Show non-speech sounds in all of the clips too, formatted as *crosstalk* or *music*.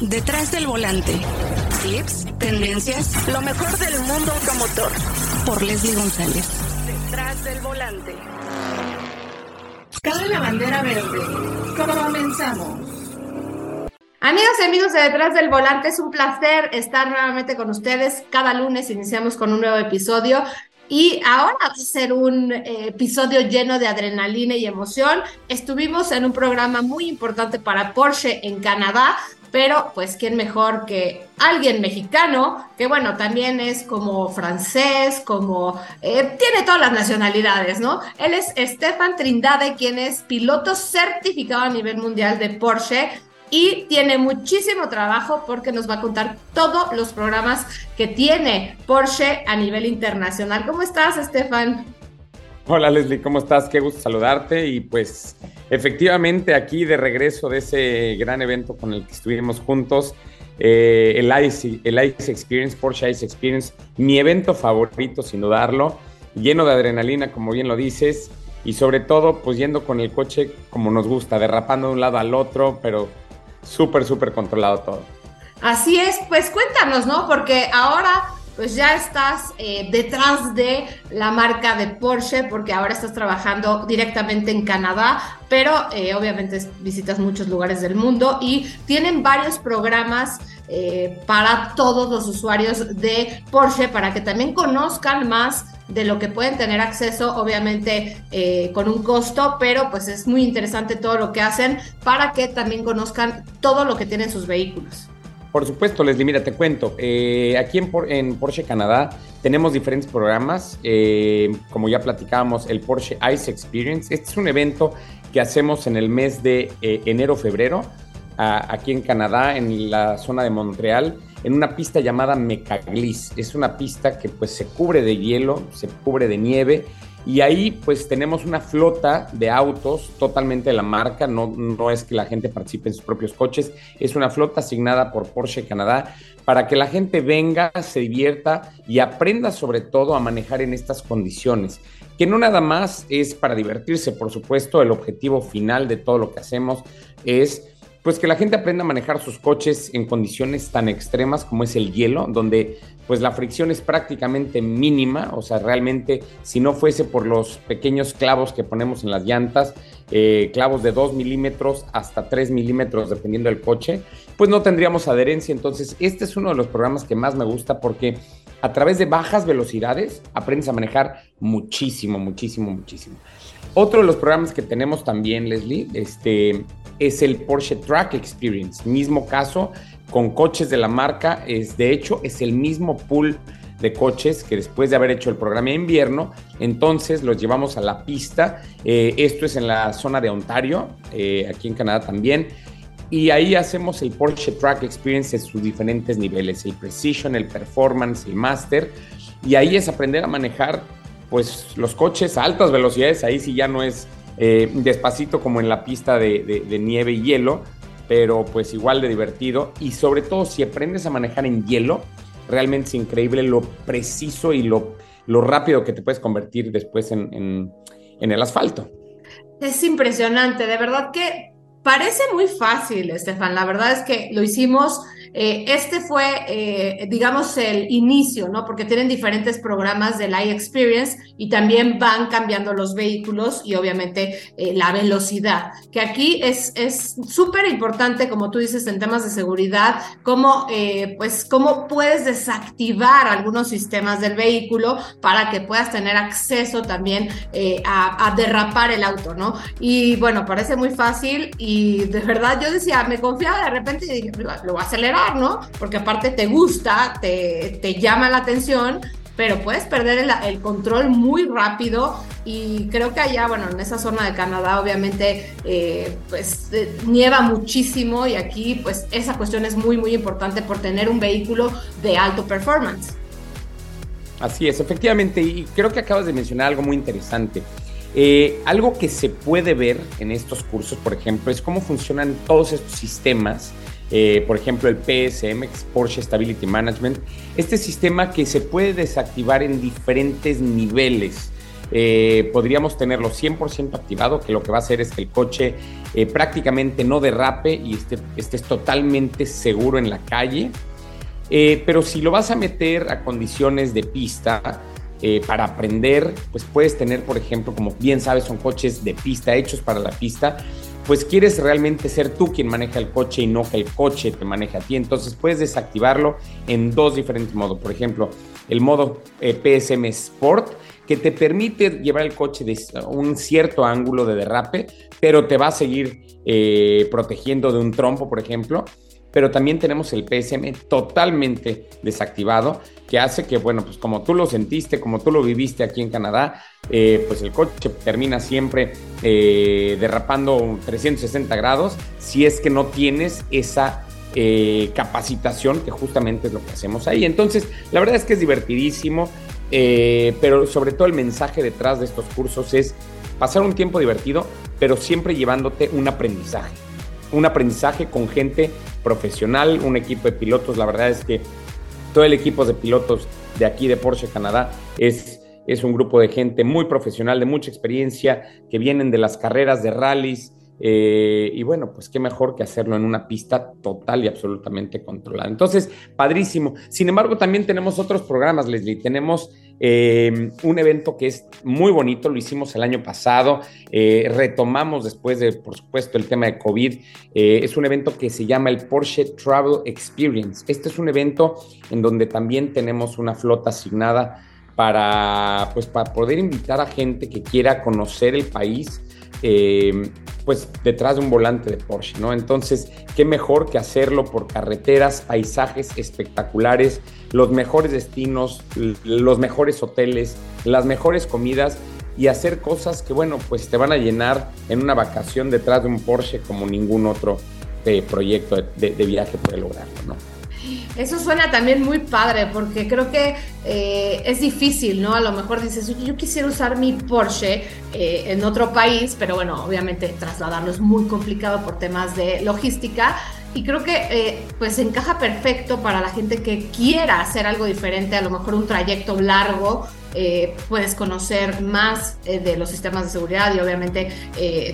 Detrás del volante. Tips, tendencias, lo mejor del mundo automotor. Por Leslie González. Detrás del volante. Cabe la bandera verde. Comenzamos. Amigos y amigos de Detrás del Volante, es un placer estar nuevamente con ustedes. Cada lunes iniciamos con un nuevo episodio. Y ahora va a ser un eh, episodio lleno de adrenalina y emoción. Estuvimos en un programa muy importante para Porsche en Canadá, pero pues quién mejor que alguien mexicano, que bueno, también es como francés, como eh, tiene todas las nacionalidades, ¿no? Él es Stefan Trindade, quien es piloto certificado a nivel mundial de Porsche y tiene muchísimo trabajo porque nos va a contar todos los programas que tiene Porsche a nivel internacional. ¿Cómo estás, Estefan? Hola Leslie, ¿cómo estás? Qué gusto saludarte y pues efectivamente aquí de regreso de ese gran evento con el que estuvimos juntos, eh, el, ICE, el ICE Experience, Porsche ICE Experience, mi evento favorito sin dudarlo, lleno de adrenalina como bien lo dices y sobre todo pues yendo con el coche como nos gusta, derrapando de un lado al otro, pero súper, súper controlado todo. Así es, pues cuéntanos, ¿no? Porque ahora pues ya estás eh, detrás de la marca de Porsche, porque ahora estás trabajando directamente en Canadá, pero eh, obviamente visitas muchos lugares del mundo y tienen varios programas eh, para todos los usuarios de Porsche, para que también conozcan más de lo que pueden tener acceso, obviamente con un costo, pero pues es muy interesante todo lo que hacen para que también conozcan todo lo que tienen sus vehículos. Por supuesto, Leslie, mira, te cuento. Eh, aquí en, Porsche Canadá tenemos diferentes programas. Eh, como ya platicábamos, el Porsche Ice Experience. Este es un evento que hacemos en el mes de eh, enero-febrero, aquí en Canadá, en la zona de Montreal, en una pista llamada Mecaglis. Es una pista que pues se cubre de hielo, se cubre de nieve y ahí pues tenemos una flota de autos totalmente de la marca, no, no es que la gente participe en sus propios coches, es una flota asignada por Porsche Canadá para que la gente venga, se divierta y aprenda sobre todo a manejar en estas condiciones, que no nada más es para divertirse, por supuesto, el objetivo final de todo lo que hacemos es pues que la gente aprenda a manejar sus coches en condiciones tan extremas como es el hielo, donde pues la fricción es prácticamente mínima, o sea, realmente si no fuese por los pequeños clavos que ponemos en las llantas, eh, clavos de 2 milímetros hasta 3 milímetros dependiendo del coche, pues no tendríamos adherencia. Entonces, este es uno de los programas que más me gusta porque a través de bajas velocidades aprendes a manejar muchísimo, muchísimo, muchísimo. Otro de los programas que tenemos también, Leslie, este, es el Porsche Track Experience. Mismo caso, con coches de la marca. Es, de hecho, es el mismo pool de coches que después de haber hecho el programa de invierno, entonces los llevamos a la pista. Eh, esto es en la zona de Ontario, eh, aquí en Canadá también. Y ahí hacemos el Porsche Track Experience en sus diferentes niveles, el Precision, el Performance, el Master. Y ahí es aprender a manejar pues los coches a altas velocidades, ahí sí ya no es eh, despacito como en la pista de, nieve y hielo, pero pues igual de divertido. Y sobre todo si aprendes a manejar en hielo, realmente es increíble lo preciso y lo, lo rápido que te puedes convertir después en, en el asfalto. Es impresionante, de verdad que parece muy fácil, Estefan. La verdad es que lo hicimos eh, este fue, eh, digamos, el inicio, ¿no? Porque tienen diferentes programas del iExperience y también van cambiando los vehículos y obviamente eh, la velocidad, que aquí es súper importante, como tú dices, en temas de seguridad, cómo, pues, cómo puedes desactivar algunos sistemas del vehículo para que puedas tener acceso también a, a derrapar el auto, ¿no? Y bueno, parece muy fácil y de verdad yo decía, me confiaba de repente y dije, lo voy a acelerar porque aparte te gusta, te, te llama la atención, pero puedes perder el, control muy rápido y creo que allá, bueno, en esa zona de Canadá obviamente eh, pues eh, nieva muchísimo y aquí pues esa cuestión es muy muy importante por tener un vehículo de alto performance. Así es, efectivamente, y creo que acabas de mencionar algo muy interesante. Eh, algo que se puede ver en estos cursos, por ejemplo, es cómo funcionan todos estos sistemas eh, por ejemplo el PSM, Porsche Stability Management, este sistema que se puede desactivar en diferentes niveles. eh, podríamos tenerlo 100% activado, que lo que va a hacer es que el coche eh, prácticamente no derrape y esté, estés totalmente seguro en la calle. Eh, pero si lo vas a meter a condiciones de pista, para aprender, pues puedes tener, por ejemplo, como bien sabes, son coches de pista, hechos para la pista, pues quieres realmente ser tú quien maneja el coche y no que el coche te maneje a ti. Entonces puedes desactivarlo en dos diferentes modos. Por ejemplo, el modo eh, PSM Sport, que te permite llevar el coche de un cierto ángulo de derrape, pero te va a seguir eh, protegiendo de un trompo, por ejemplo pero también tenemos el PSM totalmente desactivado, que hace que, bueno, pues como tú lo sentiste, como tú lo viviste aquí en Canadá, eh, pues el coche termina siempre eh, derrapando 360 grados si es que no tienes esa eh, capacitación, que justamente es lo que hacemos ahí. Entonces, la verdad es que es divertidísimo, pero sobre todo el mensaje detrás de estos cursos es pasar un tiempo divertido, pero siempre llevándote un aprendizaje. Un aprendizaje con gente profesional, un equipo de pilotos. La verdad es que todo el equipo de pilotos de aquí de Porsche Canadá es, es un grupo de gente muy profesional, de mucha experiencia, que vienen de las carreras de rallies. Eh, y bueno, pues qué mejor que hacerlo en una pista total y absolutamente controlada. Entonces, padrísimo. Sin embargo, también tenemos otros programas, Leslie. Tenemos eh, un evento que es muy bonito, lo hicimos el año pasado, eh, retomamos después de, por supuesto, el tema de COVID. Eh, es un evento que se llama el Porsche Travel Experience. Este es un evento en donde también tenemos una flota asignada para, pues, para poder invitar a gente que quiera conocer el país pues detrás de un volante de Porsche, ¿no? Entonces, qué mejor que hacerlo por carreteras, paisajes espectaculares, los mejores destinos, los mejores hoteles, las mejores comidas y hacer cosas que, bueno, pues te van a llenar en una vacación detrás de un Porsche como ningún otro eh, proyecto de, viaje puede lograrlo, ¿no? Eso suena también muy padre porque creo que eh, es difícil, ¿no? A lo mejor dices, yo quisiera usar mi Porsche eh, en otro país, pero bueno, obviamente trasladarlo es muy complicado por temas de logística. Y creo que eh, pues encaja perfecto para la gente que quiera hacer algo diferente, a lo mejor un trayecto largo, puedes conocer más de los sistemas de seguridad y obviamente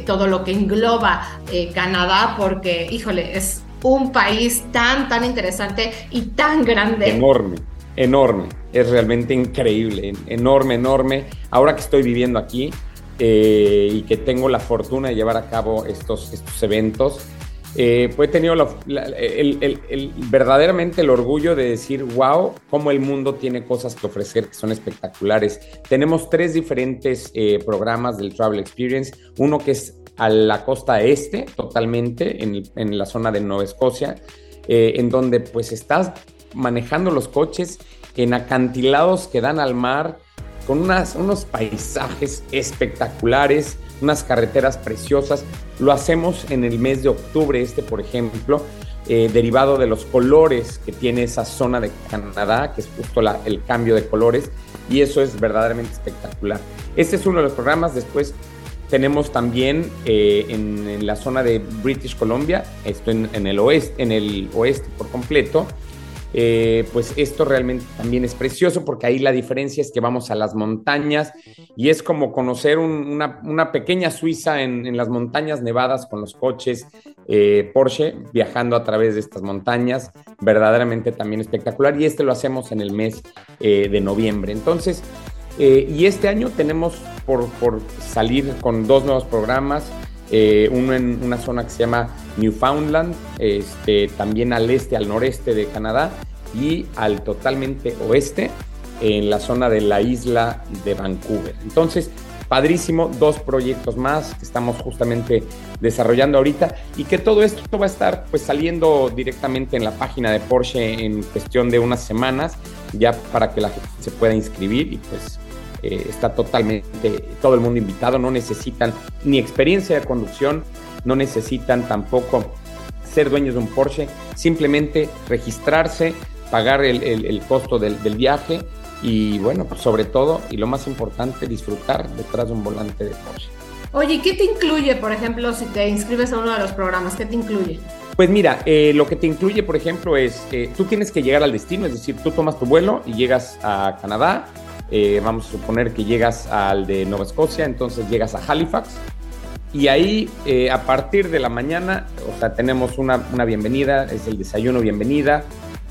todo lo que engloba Canadá, porque, híjole, es un país tan, tan interesante y tan grande. Enorme, enorme. Es realmente increíble, enorme, enorme. Ahora que estoy viviendo aquí eh, y que tengo la fortuna de llevar a cabo estos, estos eventos, eh, pues he tenido el, verdaderamente el orgullo de decir, wow, cómo el mundo tiene cosas que ofrecer que son espectaculares. Tenemos tres diferentes eh, programas del Travel Experience, uno que es a la costa este, totalmente, en, la zona de Nueva Escocia, eh, en donde pues estás manejando los coches en acantilados que dan al mar, con unas, unos paisajes espectaculares, unas carreteras preciosas. Lo hacemos en el mes de octubre, este por ejemplo, eh, derivado de los colores que tiene esa zona de Canadá, que es justo el cambio de colores, y eso es verdaderamente espectacular. Este es uno de los programas, después tenemos también eh, en, la zona de British Columbia, esto en, el oeste, en el oeste por completo, eh, pues esto realmente también es precioso porque ahí la diferencia es que vamos a las montañas y es como conocer una, pequeña Suiza en, las montañas nevadas con los coches eh, Porsche viajando a través de estas montañas, verdaderamente también espectacular y este lo hacemos en el mes de noviembre. Entonces, eh, y este año tenemos por, salir con dos nuevos programas, eh, uno en una zona que se llama Newfoundland, este, también al este, al noreste de Canadá y al totalmente oeste en la zona de la isla de Vancouver. Entonces, padrísimo, dos proyectos más que estamos justamente desarrollando ahorita y que todo esto va a estar pues saliendo directamente en la página de Porsche en cuestión de unas semanas ya para que la gente se pueda inscribir y pues eh, está totalmente todo el mundo invitado, no necesitan ni experiencia de conducción, no necesitan tampoco ser dueños de un Porsche, simplemente registrarse, pagar el, costo del, viaje y bueno, pues sobre todo y lo más importante, disfrutar detrás de un volante de Porsche. Oye, ¿qué te incluye, por ejemplo, si te inscribes a uno de los programas? ¿Qué te incluye? Pues mira, eh, lo que te incluye, por ejemplo, es que tú tienes que llegar al destino, es decir, tú tomas tu vuelo y llegas a Canadá, eh, vamos a suponer que llegas al de Nueva Escocia, entonces llegas a Halifax y ahí eh, a partir de la mañana, o sea, tenemos una, bienvenida, es el desayuno bienvenida,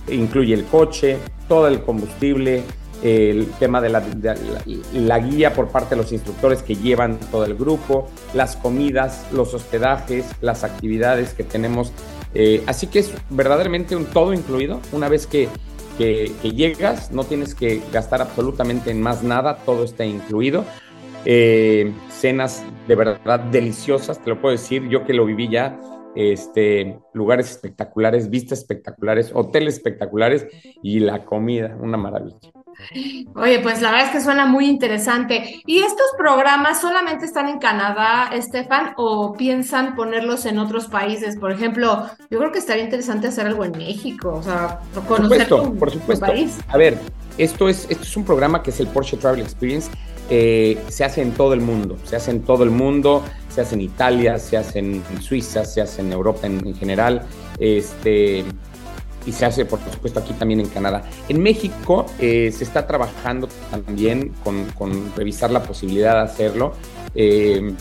incluye el coche, todo el combustible, el tema de la, guía por parte de los instructores que llevan todo el grupo, las comidas, los hospedajes, las actividades que tenemos. Eh, así que es verdaderamente un todo incluido. Una vez que, llegas, no tienes que gastar absolutamente en más nada, todo está incluido. Eh, cenas de verdad deliciosas, te lo puedo decir, yo que lo viví ya, este, lugares espectaculares, vistas espectaculares, hoteles espectaculares y la comida, una maravilla. Oye, pues la verdad es que suena muy interesante. ¿Y estos programas solamente están en Canadá, Estefan, o piensan ponerlos en otros países? Por ejemplo, yo creo que estaría interesante hacer algo en México, o sea, conocer por supuesto, por supuesto. país. A ver, esto es, esto es un programa que es el Porsche Travel Experience. Eh, se hace en todo el mundo, se hace en todo el mundo, se hace en Italia, se hace en, Suiza, se hace en Europa en, en general. Este, y se hace, por supuesto, aquí también en Canadá. En México eh, se está trabajando también con, revisar la posibilidad de hacerlo. Eh,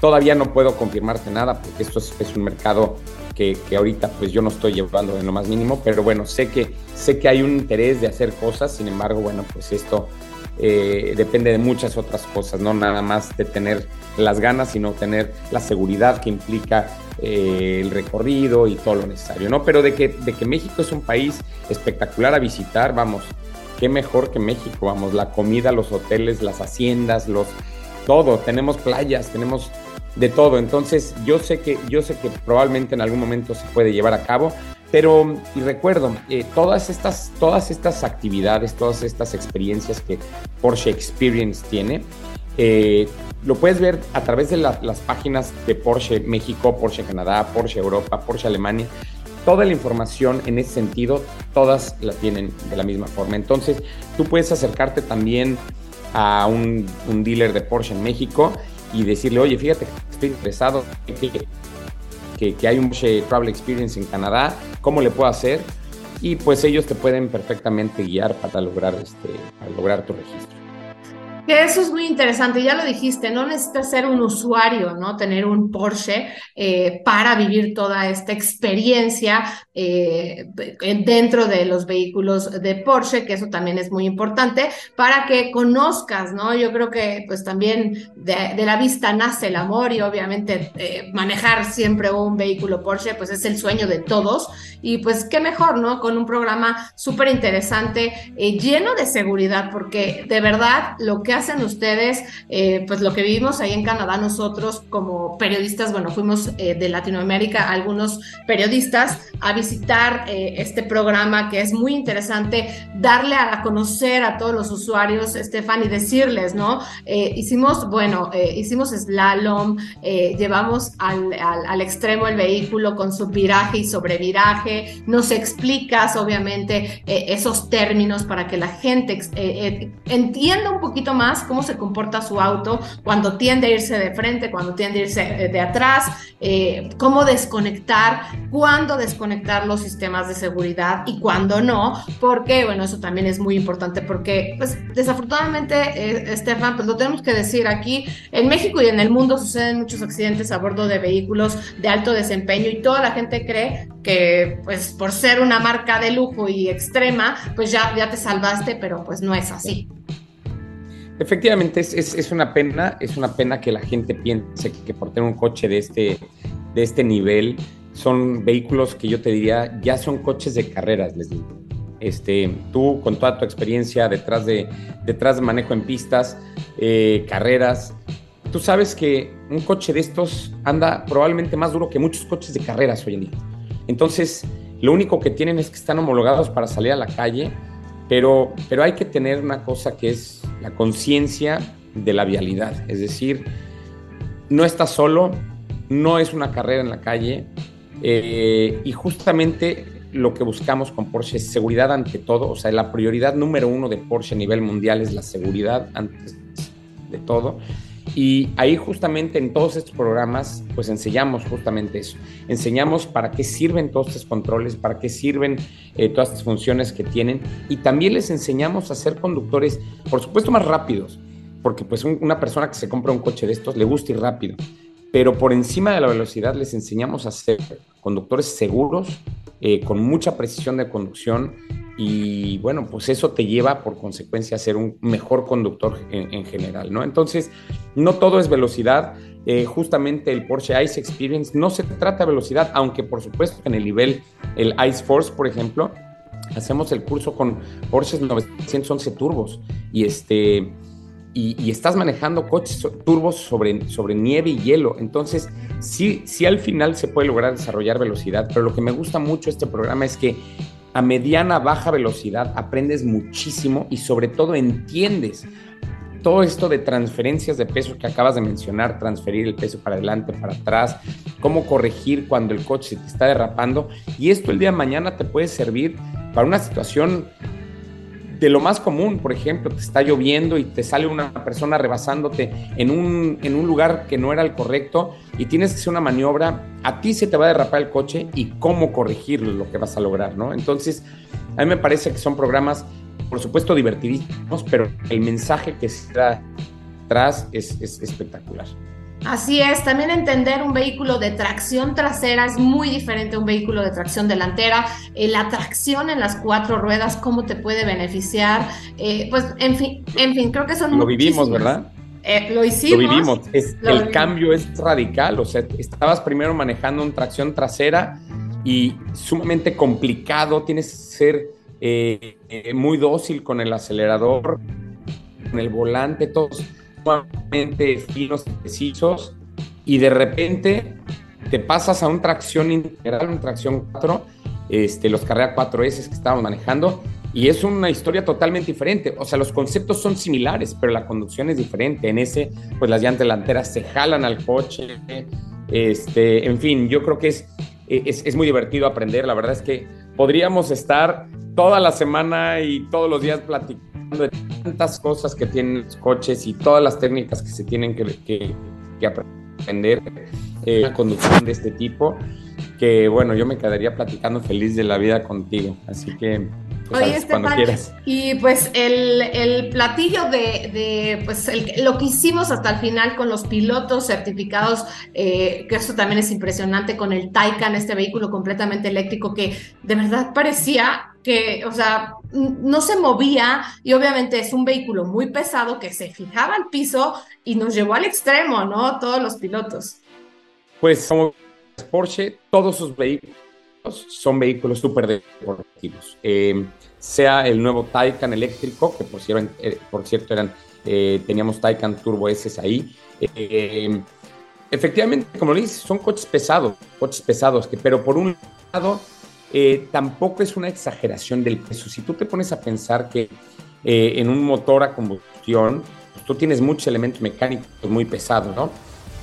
todavía no puedo confirmarte nada porque esto es, un mercado que, ahorita pues yo no estoy llevando en lo más mínimo, pero bueno, sé que, sé que hay un interés de hacer cosas, sin embargo, bueno, pues esto eh, depende de muchas otras cosas, no nada más de tener las ganas, sino tener la seguridad que implica eh, el recorrido y todo lo necesario, ¿no? Pero de que, de que México es un país espectacular a visitar, vamos, qué mejor que México, vamos, la comida, los hoteles, las haciendas, los todo, tenemos playas, tenemos de todo. Entonces, yo sé que yo sé que probablemente en algún momento se puede llevar a cabo, pero y recuerdo eh, todas estas todas estas actividades, todas estas experiencias que Porsche Experience tiene. Eh, lo puedes ver a través de las páginas de Porsche México, Porsche Canadá, Porsche Europa, Porsche Alemania. Toda la información en ese sentido, todas la tienen de la misma forma. Entonces, tú puedes acercarte también a un, dealer de Porsche en México y decirle, oye, fíjate, estoy interesado, que, que, hay un Porsche Travel Experience en Canadá, ¿cómo le puedo hacer? Y pues ellos te pueden perfectamente guiar para lograr, este, para lograr tu registro. Que eso es muy interesante, ya lo dijiste, no necesitas ser un usuario, ¿no? Tener un Porsche eh, para vivir toda esta experiencia eh, dentro de los vehículos de Porsche, que eso también es muy importante, para que conozcas, ¿no? Yo creo que pues también de, la vista nace el amor y obviamente eh, manejar siempre un vehículo Porsche, pues es el sueño de todos y pues qué mejor, ¿no? Con un programa súper interesante, lleno de seguridad, porque de verdad lo que hacen ustedes? Eh, pues lo que vivimos ahí en Canadá nosotros como periodistas, bueno, fuimos eh, de Latinoamérica algunos periodistas a visitar eh, este programa que es muy interesante, darle a, conocer a todos los usuarios, Estefan, y decirles, ¿no? hicimos, bueno, hicimos slalom, llevamos al, al, extremo el vehículo con su viraje y sobreviraje, nos explicas, obviamente, esos términos para que la gente entienda un poquito más cómo se comporta su auto cuando tiende a irse de frente, cuando tiende a irse eh, de atrás, eh, cómo desconectar, cuándo desconectar los sistemas de seguridad y cuándo no, porque, bueno, eso también es muy importante porque, pues, desafortunadamente, eh, Estefan, pues lo tenemos que decir aquí, en México y en el mundo suceden muchos accidentes a bordo de vehículos de alto desempeño y toda la gente cree que, pues, por ser una marca de lujo y extrema, pues ya, ya te salvaste, pero pues no es así. Efectivamente, es, es, una pena, es una pena que la gente piense que por tener un coche de este, de este nivel son vehículos que yo te diría ya son coches de carreras, les digo. Este, tú con toda tu experiencia detrás de, detrás de manejo en pistas, eh, carreras, tú sabes que un coche de estos anda probablemente más duro que muchos coches de carreras hoy en día. Entonces, lo único que tienen es que están homologados para salir a la calle pero, pero hay que tener una cosa que es la conciencia de la vialidad, es decir, no estás solo, no es una carrera en la calle eh, y justamente lo que buscamos con Porsche es seguridad ante todo, o sea, la prioridad número uno de Porsche a nivel mundial es la seguridad antes de todo. Y ahí justamente en todos estos programas, pues enseñamos justamente eso. Enseñamos para qué sirven todos estos controles, para qué sirven eh, todas estas funciones que tienen. Y también les enseñamos a ser conductores, por supuesto, más rápidos, porque pues una persona que se compra un coche de estos le gusta ir rápido. Pero por encima de la velocidad les enseñamos a ser conductores seguros, eh, con mucha precisión de conducción y bueno, pues eso te lleva por consecuencia a ser un mejor conductor en, general, ¿no? Entonces, no todo es velocidad. Eh, justamente el Porsche Ice Experience no se trata de velocidad, aunque por supuesto en el nivel, el Ice Force, por ejemplo, hacemos el curso con Porsche 911 turbos y este... Y, estás manejando coches turbos sobre, sobre nieve y hielo. Entonces, sí, sí al final se puede lograr desarrollar velocidad, pero lo que me gusta mucho este programa es que a mediana, baja velocidad aprendes muchísimo y sobre todo entiendes todo esto de transferencias de peso que acabas de mencionar, transferir el peso para adelante, para atrás, cómo corregir cuando el coche te está derrapando. Y esto el día de mañana te puede servir para una situación de lo más común, por ejemplo, te está lloviendo y te sale una persona rebasándote en un, en un lugar que no era el correcto y tienes que hacer una maniobra, a ti se te va a derrapar el coche y cómo corregirlo lo que vas a lograr, ¿no? Entonces, a mí me parece que son programas, por supuesto, divertidísimos, pero el mensaje que se da atrás es, es espectacular. Así es, también entender un vehículo de tracción trasera es muy diferente a un vehículo de tracción delantera. Eh, la tracción en las cuatro ruedas, cómo te puede beneficiar. Eh, pues, en fin, en fin, creo que son Lo vivimos, ¿verdad? Eh, lo hicimos. Lo vivimos. el cambio es radical. O sea, estabas primero manejando una tracción trasera y sumamente complicado. Tienes que ser muy dócil con el acelerador, con el volante, todos sumamente finos, precisos, y de repente te pasas a un tracción integral, un tracción 4, este, los Carrera 4S que estábamos manejando, y es una historia totalmente diferente. O sea, los conceptos son similares, pero la conducción es diferente. En ese, pues las llantas delanteras se jalan al coche. Este, en fin, yo creo que es, es, es muy divertido aprender. La verdad es que podríamos estar toda la semana y todos los días platicando de tantas cosas que tienen los coches y todas las técnicas que se tienen que, aprender eh, una conducción de este tipo, que bueno, yo me quedaría platicando feliz de la vida contigo. Así que pues, Oye, cuando quieras. Y pues el, platillo de, pues lo que hicimos hasta el final con los pilotos certificados, eh, que eso también es impresionante con el Taycan, este vehículo completamente eléctrico que de verdad parecía que, o sea, no se movía y obviamente es un vehículo muy pesado que se fijaba al piso y nos llevó al extremo, ¿no? Todos los pilotos. Pues como Porsche, todos sus vehículos son vehículos súper deportivos. Eh, sea el nuevo Taycan eléctrico, que por cierto, eh, por cierto eran, eh, teníamos Taycan Turbo S ahí. efectivamente, como le dices, son coches pesados, coches pesados, que, pero por un lado eh, tampoco es una exageración del peso. Si tú te pones a pensar que eh, en un motor a combustión, pues, tú tienes muchos elementos mecánicos muy pesados, ¿no?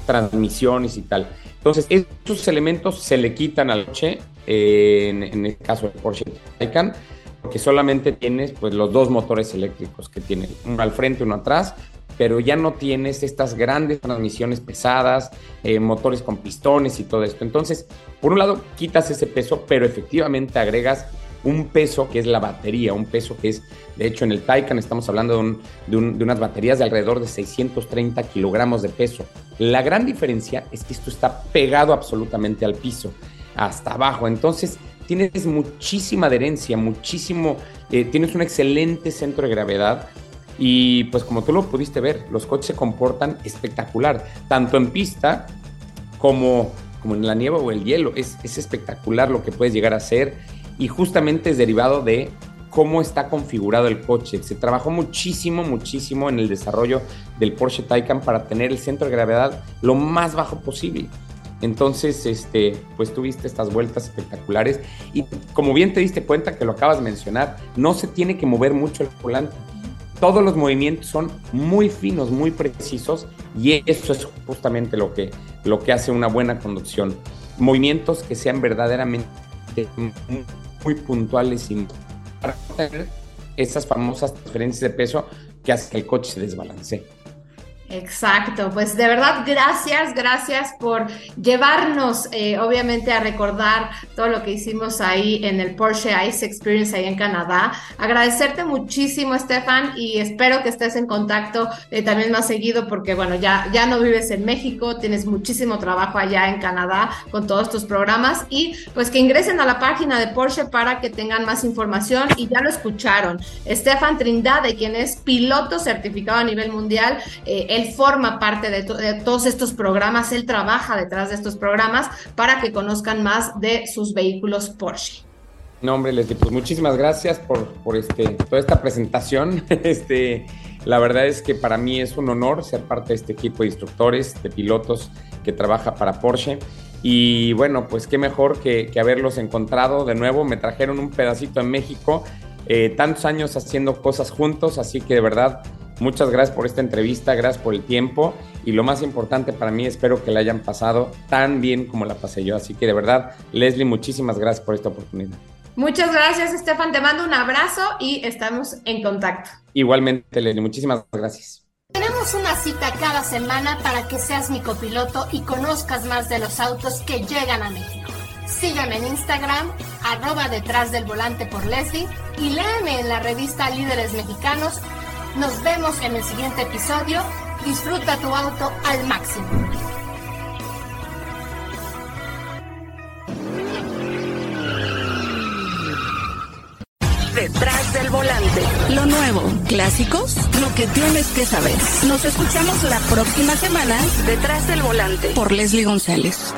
Transmisiones y tal. Entonces, esos elementos se le quitan al coche, eh, en, el caso del Porsche Taycan, porque solamente tienes pues, los dos motores eléctricos que tiene, uno al frente, uno atrás, pero ya no tienes estas grandes transmisiones pesadas, eh, motores con pistones y todo esto. Entonces, por un lado, quitas ese peso, pero efectivamente agregas un peso que es la batería, un peso que es, de hecho, en el Taycan estamos hablando de, unas baterías de alrededor de 630 kilogramos de peso. La gran diferencia es que esto está pegado absolutamente al piso, hasta abajo. Entonces, tienes muchísima adherencia, muchísimo, eh, tienes un excelente centro de gravedad y pues como tú lo pudiste ver, los coches se comportan espectacular, tanto en pista como, como en la nieve o el hielo. Es, es espectacular lo que puedes llegar a hacer y justamente es derivado de cómo está configurado el coche. Se trabajó muchísimo, muchísimo en el desarrollo del Porsche Taycan para tener el centro de gravedad lo más bajo posible. Entonces, este, pues tuviste estas vueltas espectaculares y como bien te diste cuenta que lo acabas de mencionar, no se tiene que mover mucho el volante todos los movimientos son muy finos, muy precisos y eso es justamente lo que, lo que hace una buena conducción. Movimientos que sean verdaderamente muy puntuales y para tener esas famosas diferencias de peso que hacen que el coche se desbalancee. Exacto, pues de verdad gracias, gracias por llevarnos eh, obviamente a recordar todo lo que hicimos ahí en el Porsche Ice Experience ahí en Canadá. Agradecerte muchísimo Stefan y espero que estés en contacto eh, también más seguido porque bueno, ya, ya no vives en México, tienes muchísimo trabajo allá en Canadá con todos tus programas y pues que ingresen a la página de Porsche para que tengan más información y ya lo escucharon. Stefan Trindade, quien es piloto certificado a nivel mundial, eh, él forma parte de, todos estos programas, él trabaja detrás de estos programas para que conozcan más de sus vehículos Porsche. No, hombre, Leslie, pues muchísimas gracias por, este, toda esta presentación. *laughs* Este, la verdad es que para mí es un honor ser parte de este equipo de instructores, de pilotos que trabaja para Porsche. Y bueno, pues qué mejor que, que haberlos encontrado de nuevo. Me trajeron un pedacito en México, eh, tantos años haciendo cosas juntos, así que de verdad Muchas gracias por esta entrevista, gracias por el tiempo y lo más importante para mí, espero que la hayan pasado tan bien como la pasé yo. Así que de verdad, Leslie, muchísimas gracias por esta oportunidad. Muchas gracias, Estefan. Te mando un abrazo y estamos en contacto. Igualmente, Leslie, muchísimas gracias. Tenemos una cita cada semana para que seas mi copiloto y conozcas más de los autos que llegan a México. Sígueme en Instagram, arroba detrás del volante por Leslie y léeme en la revista Líderes Mexicanos nos vemos en el siguiente episodio. Disfruta tu auto al máximo. Detrás del volante. Lo nuevo, clásicos, lo que tienes que saber. Nos escuchamos la próxima semana. Detrás del volante. Por Leslie González.